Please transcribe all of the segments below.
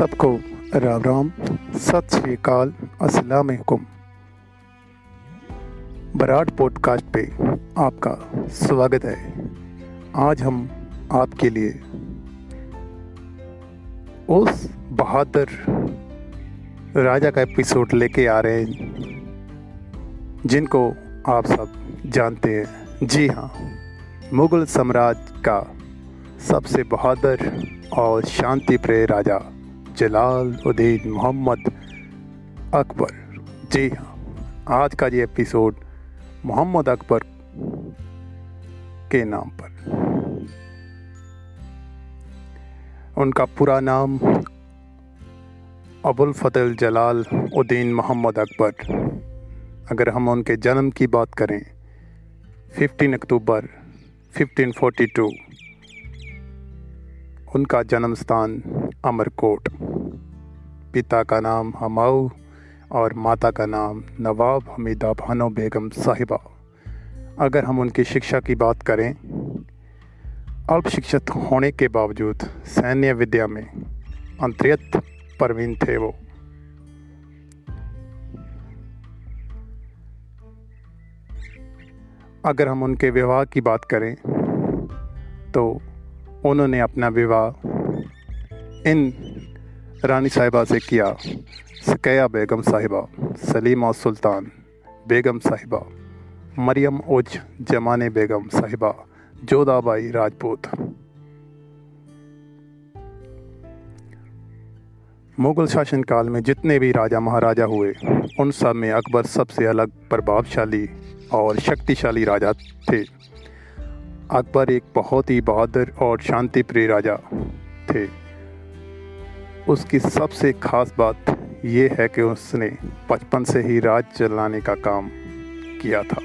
सबको राम राम, सत श्री अकाल अस्सलाम वालेकुम बराड पॉडकास्ट पे आपका स्वागत है। आज हम आपके लिए उस बहादुर राजा का एपिसोड लेके आ रहे हैं, जिनको आप सब जानते हैं। जी हाँ मुग़ल साम्राज्य का सबसे बहादुर और शांति प्रिय राजा जलाल उद्दीन मोहम्मद अकबर। जी हाँ आज का ये एपिसोड मोहम्मद अकबर के नाम पर। उनका पूरा नाम अबुल फतल जलाल उद्दीन मोहम्मद अकबर। अगर हम उनके जन्म की बात करें 15 अक्टूबर 1542 उनका जन्म स्थान अमरकोट। पिता का नाम हमाऊ और माता का नाम नवाब हमीदा भानो बेगम साहिबा। अगर हम उनकी शिक्षा की बात करें अल्प शिक्षित होने के बावजूद सैन्य विद्या में अंतरित परवीन थे वो। अगर हम उनके विवाह की बात करें तो उन्होंने अपना विवाह इन रानी साहिबा से किया। सकैया बेगम साहिबा, सलीमा सुल्तान बेगम साहिबा, मरियम उज जमाने बेगम साहिबा, जोधाबाई राजपूत। मुग़ल शासनकाल में जितने भी राजा महाराजा हुए, उन सब में अकबर सबसे अलग प्रभावशाली और शक्तिशाली राजा थे। अकबर एक बहुत ही बहादुर और शांति प्रिय राजा थे। उसकी सबसे ख़ास बात यह है कि उसने बचपन से ही राज चलाने का काम किया था।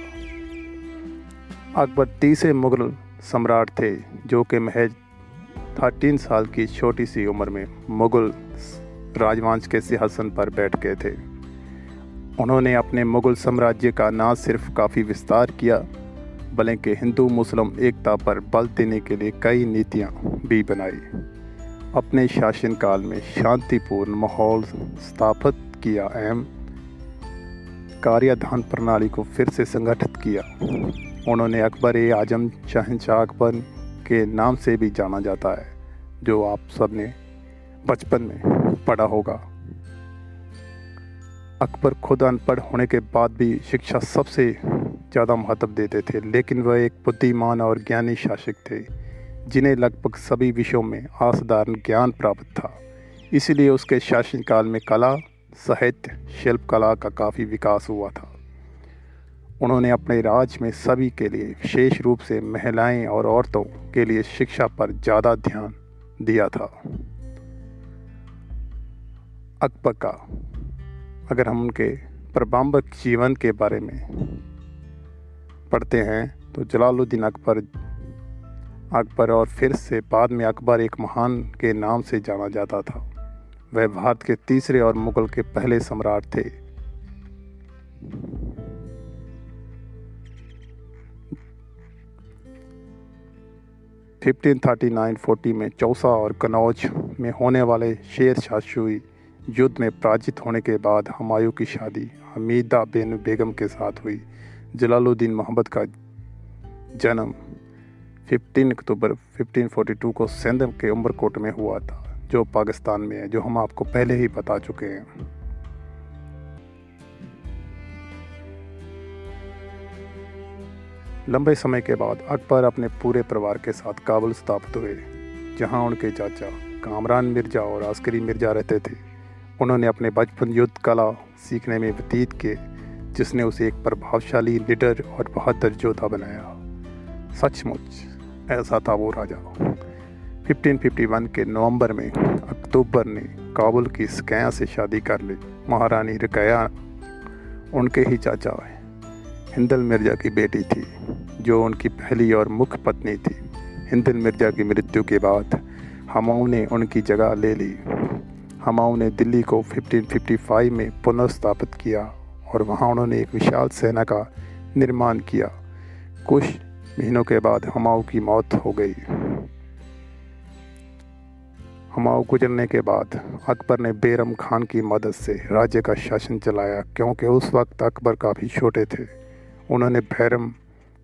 अकबर तीसरे मुग़ल सम्राट थे, जो कि महज थर्टीन साल की छोटी सी उम्र में मुग़ल राजवंश के सिंहासन पर बैठ गए थे। उन्होंने अपने मुग़ल साम्राज्य का न सिर्फ़ काफ़ी विस्तार किया बल्कि हिंदू, मुस्लिम, एकता पर बल देने के लिए कई नीतियाँ भी बनाई। अपने शासनकाल में शांतिपूर्ण माहौल स्थापित किया एवं कार्यधान प्रणाली को फिर से संगठित किया। उन्होंने अकबर ए आज़म शहनशाह अकबर के नाम से भी जाना जाता है, जो आप सबने बचपन में पढ़ा होगा। अकबर खुद अनपढ़ होने के बाद भी शिक्षा सबसे ज़्यादा महत्व देते थे, लेकिन वह एक बुद्धिमान और ज्ञानी शासक थे, जिन्हें लगभग सभी विषयों में असाधारण ज्ञान प्राप्त था। इसलिए उसके शासनकाल में कला, साहित्य शिल्प कला का काफ़ी विकास हुआ था। उन्होंने अपने राज में सभी के लिए, विशेष रूप से महिलाएँ और औरतों के लिए शिक्षा पर ज़्यादा ध्यान दिया था। अकबर का, अगर हम उनके प्रबंबक जीवन के बारे में पढ़ते हैं तो जलालुद्दीन अकबर अकबर और फिर से बाद में अकबर एक महान के नाम से जाना जाता था। वह भारत के तीसरे और मुगल के पहले सम्राट थे। फिफ्टीन थर्टी नाइन, फोर्टी में चौसा और कनौज में होने वाले शेर शाह युद्ध में पराजित होने के बाद हमायूं की शादी हमीदा बिन बेगम के साथ हुई। जलालुद्दीन मोहम्मद का जन्म 15 अक्टूबर 1542 को सिंध के उमरकोट में हुआ था, जो पाकिस्तान में है, जो हम आपको पहले ही बता चुके हैं। लंबे समय के बाद अकबर अपने पूरे परिवार के साथ काबुल स्थापित हुए, जहाँ उनके चाचा कामरान मिर्ज़ा और आस्करी मिर्ज़ा रहते थे। उन्होंने अपने बचपन युद्ध कला सीखने में व्यतीत किए। जिसने उसे एक प्रभावशाली लीडर और बहादुर योद्धा बनाया। सचमुच, ऐसा था वो राजा। 1551 के नवंबर में अक्टूबर ने काबुल की स्कैया से शादी कर ली। महारानी रकया, उनके ही चाचा हिंदल मिर्ज़ा की बेटी थी, जो उनकी पहली और मुख्य पत्नी थी। हिंदल मिर्ज़ा की मृत्यु के बाद हमाऊ ने उनकी जगह ले ली। हमाऊ ने दिल्ली को 1555 में पुनर्स्थापित किया। और वहाँ उन्होंने एक विशाल सेना का निर्माण किया। कुछ महीनों के बाद हमाऊ की मौत हो गई। हमाऊ गुजरने के बाद अकबर ने बेरम खान की मदद से राज्य का शासन चलाया, क्योंकि उस वक्त अकबर काफ़ी छोटे थे। उन्होंने बैरम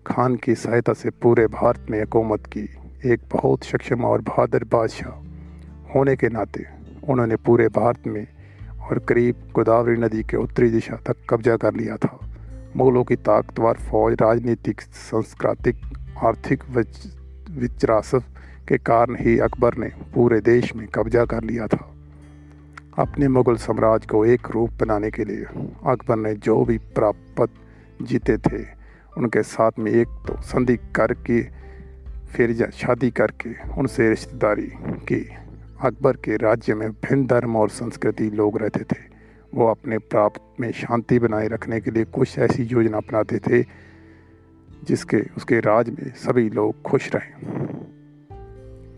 खान की सहायता से पूरे भारत में हुकूमत की। एक बहुत सक्षम और बहादुर बादशाह होने के नाते उन्होंने पूरे भारत में और करीब गोदावरी नदी के उत्तरी दिशा तक कब्जा कर लिया था। मुगलों की ताकतवर फौज राजनीतिक, सांस्कृतिक, आर्थिक विरासत के कारण ही अकबर ने पूरे देश में कब्जा कर लिया था। अपने मुगल साम्राज्य को एक रूप बनाने के लिए अकबर ने जो भी प्राप्त जीते थे, उनके साथ में एक तो संधि करके, फिर शादी करके उनसे रिश्तेदारी की। अकबर के राज्य में भिन्न धर्म और संस्कृति लोग रहते थे। वो अपने प्राप्त में शांति बनाए रखने के लिए कुछ ऐसी योजना अपनाते थे, जिसके, उसके राज में सभी लोग खुश रहें।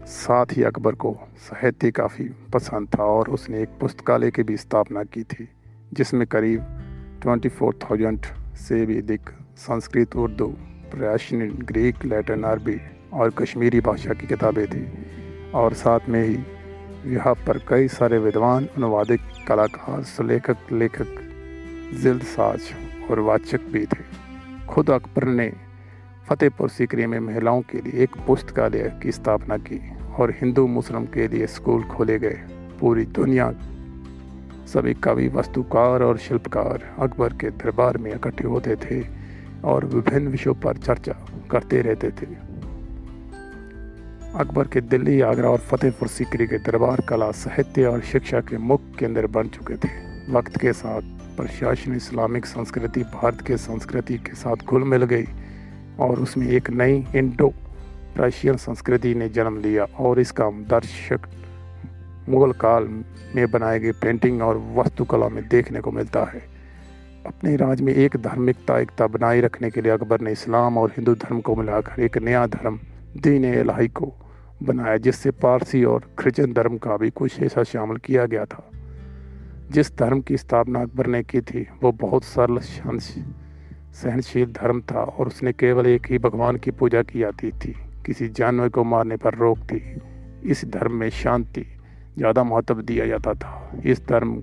साथ ही अकबर को साहित्य काफ़ी पसंद था और उसने एक पुस्तकालय की भी स्थापना की थी, जिसमें करीब ट्वेंटी फोर थाउज़ेंड से भी अधिक संस्कृत, उर्दू प्राचीन ग्रीक, लैटिन, अरबी और कश्मीरी भाषा की किताबें थी और साथ में ही यहाँ पर कई सारे विद्वान अनुवादिक कलाकार सुलेखक लेखक जिल्द साज और वाचक भी थे। खुद अकबर ने फतेहपुर सीकरी में महिलाओं के लिए एक पुस्तकालय की स्थापना की और हिंदू मुस्लिम के लिए स्कूल खोले गए। पूरी दुनिया सभी कवि, वस्तुकार और शिल्पकार अकबर के दरबार में इकट्ठे होते थे और विभिन्न विषयों पर चर्चा करते रहते थे। अकबर के दिल्ली, आगरा और फतेहपुर सीकरी के दरबार कला, साहित्य और शिक्षा के मुख्य केंद्र बन चुके थे। वक्त के साथ प्रशासन इस्लामिक संस्कृति भारत के संस्कृति के साथ घुल मिल गई और उसमें एक नई इंडो प्रशियन संस्कृति ने जन्म लिया और इसका दर्शक मुगल काल में बनाए गए पेंटिंग और वास्तुकला में देखने को मिलता है। अपने राज में एक धार्मिकता, एकता बनाए रखने के लिए अकबर ने इस्लाम और हिंदू धर्म को मिलाकर एक नया धर्म दीन इलाही को बनाया, जिससे पारसी और क्रिश्चन धर्म का भी कुछ ऐसा शामिल किया गया था। जिस धर्म की स्थापना अकबर ने की थी, वो बहुत सरल सहनशील धर्म था और उसने केवल एक ही भगवान की पूजा की जाती थी। किसी जानवर को मारने पर रोक थी इस धर्म में शांति ज़्यादा महत्व दिया जाता था। इस धर्म,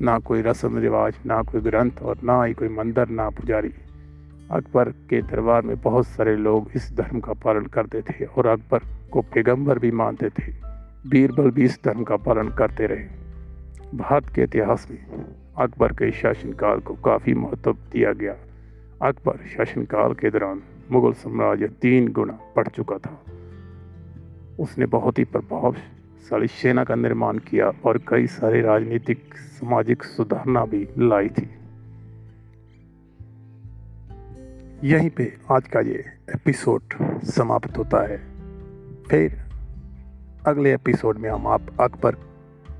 ना कोई रस्म रिवाज ना कोई ग्रंथ और ना ही कोई मंदिर, ना पुजारी। अकबर के दरबार में बहुत सारे लोग इस धर्म का पालन करते थे और अकबर को पैगंबर भी मानते थे। बीरबल भी इस धर्म का पालन करते रहे। भारत के इतिहास में अकबर के शासनकाल को काफ़ी महत्व दिया गया। अकबर शासनकाल के दौरान मुगल साम्राज्य तीन गुना बढ़ चुका था। उसने बहुत ही प्रभावशाली सेना का निर्माण किया और कई सारे राजनीतिक, सामाजिक सुधारना भी लाई थी। यहीं पे आज का ये एपिसोड समाप्त होता है। फिर अगले एपिसोड में हम आप अकबर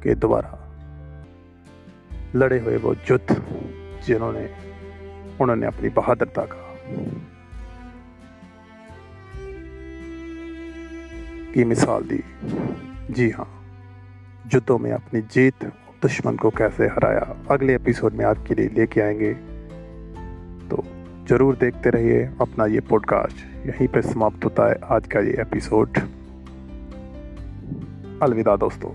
के द्वारा लड़े हुए वो युद्ध जिन्होंने, उन्होंने अपनी बहादुरता का की मिसाल दी। जी हाँ युद्धों में अपनी जीत दुश्मन को कैसे हराया, अगले एपिसोड में आपके लिए लेके आएँगे ज़रूर देखते रहिए अपना ये पॉडकास्ट यहीं पर समाप्त होता है आज का ये एपिसोड अलविदा दोस्तों।